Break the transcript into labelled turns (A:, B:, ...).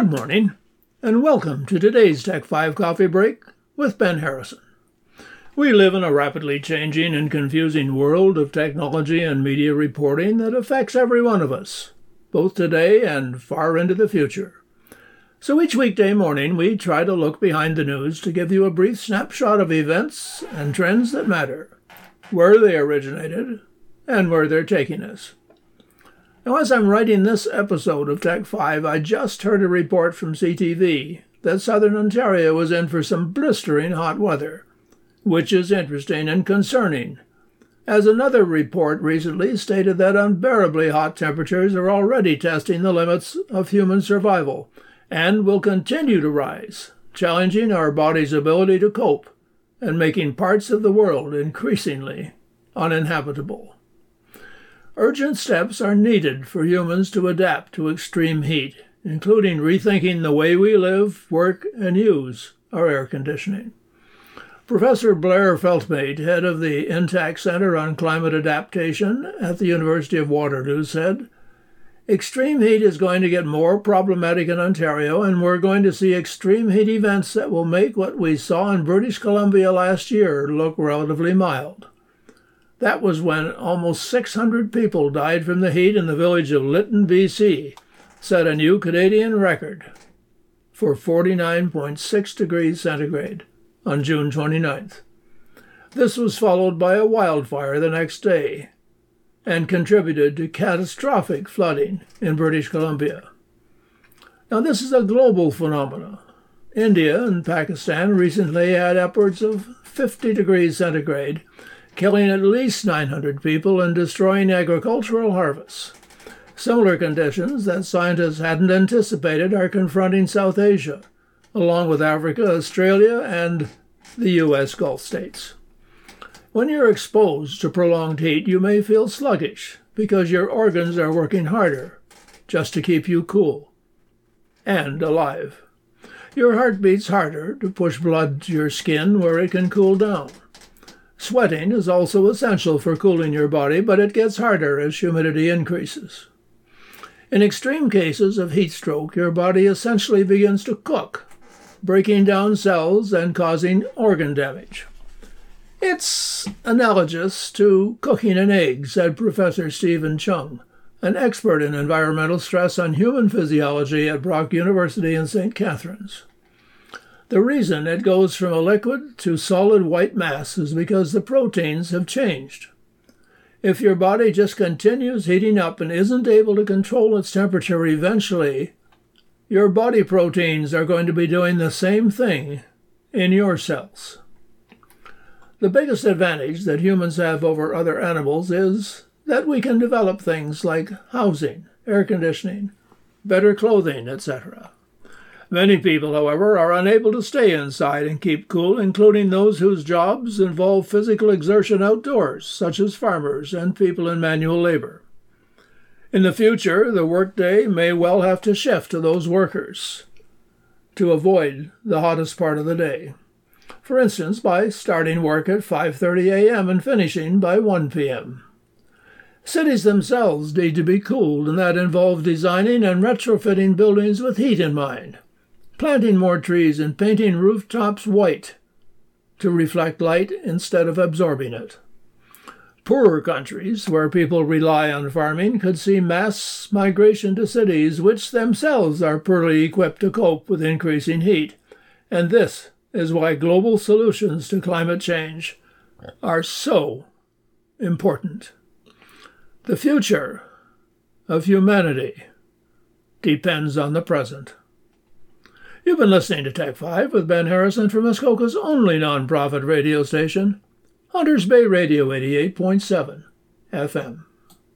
A: Good morning, and welcome to today's Tech 5 Coffee Break with Ben Harrison. We live in a rapidly changing and confusing world of technology and media reporting that affects every one of us, both today and far into the future. So each weekday morning, we try to look behind the news to give you a brief snapshot of events and trends that matter, where they originated, and where they're taking us. Now, as I'm writing this episode of Tech 5, I just heard a report from CTV that southern Ontario was in for some blistering hot weather, which is interesting and concerning, as another report recently stated that unbearably hot temperatures are already testing the limits of human survival and will continue to rise, challenging our body's ability to cope and making parts of the world increasingly uninhabitable. Urgent steps are needed for humans to adapt to extreme heat, including rethinking the way we live, work, and use our air conditioning. Professor Blair Feltmate, head of the Intact Center on Climate Adaptation at the University of Waterloo, said Extreme heat is going to get more problematic in Ontario, and we're going to see extreme heat events that will make what we saw in British Columbia last year look relatively mild. That was when almost 600 people died from the heat in the village of Lytton, BC, set a new Canadian record for 49.6 degrees centigrade on June 29th. This was followed by a wildfire the next day and contributed to catastrophic flooding in British Columbia. Now, this is a global phenomenon. India and Pakistan recently had upwards of 50 degrees centigrade killing at least 900 people and destroying agricultural harvests. Similar conditions that scientists hadn't anticipated are confronting South Asia, along with Africa, Australia, and the U.S. Gulf states. When you're exposed to prolonged heat, you may feel sluggish because your organs are working harder just to keep you cool and alive. Your heart beats harder to push blood to your skin where it can cool down. Sweating is also essential for cooling your body, but it gets harder as humidity increases. In extreme cases of heat stroke, your body essentially begins to cook, breaking down cells and causing organ damage. It's analogous to cooking an egg, said Professor Stephen Cheung, an expert in environmental stress on human physiology at Brock University in St. Catharines. The reason it goes from a liquid to solid white mass is because the proteins have changed. If your body just continues heating up and isn't able to control its temperature eventually, your body proteins are going to be doing the same thing in your cells. The biggest advantage that humans have over other animals is that we can develop things like housing, air conditioning, better clothing, etc. Many people, however, are unable to stay inside and keep cool, including those whose jobs involve physical exertion outdoors, such as farmers and people in manual labor. In the future, the workday may well have to shift to those workers to avoid the hottest part of the day. For instance, by starting work at 5:30 a.m. and finishing by 1 p.m. Cities themselves need to be cooled, and that involves designing and retrofitting buildings with heat in mind planting more trees and painting rooftops white to reflect light instead of absorbing it. Poorer countries, where people rely on farming, could see mass migration to cities which themselves are poorly equipped to cope with increasing heat. And this is why global solutions to climate change are so important. The future of humanity depends on the present. You've been listening to Tech 5 with Ben Harrison from Muskoka's only nonprofit radio station, Hunters Bay Radio 88.7 FM.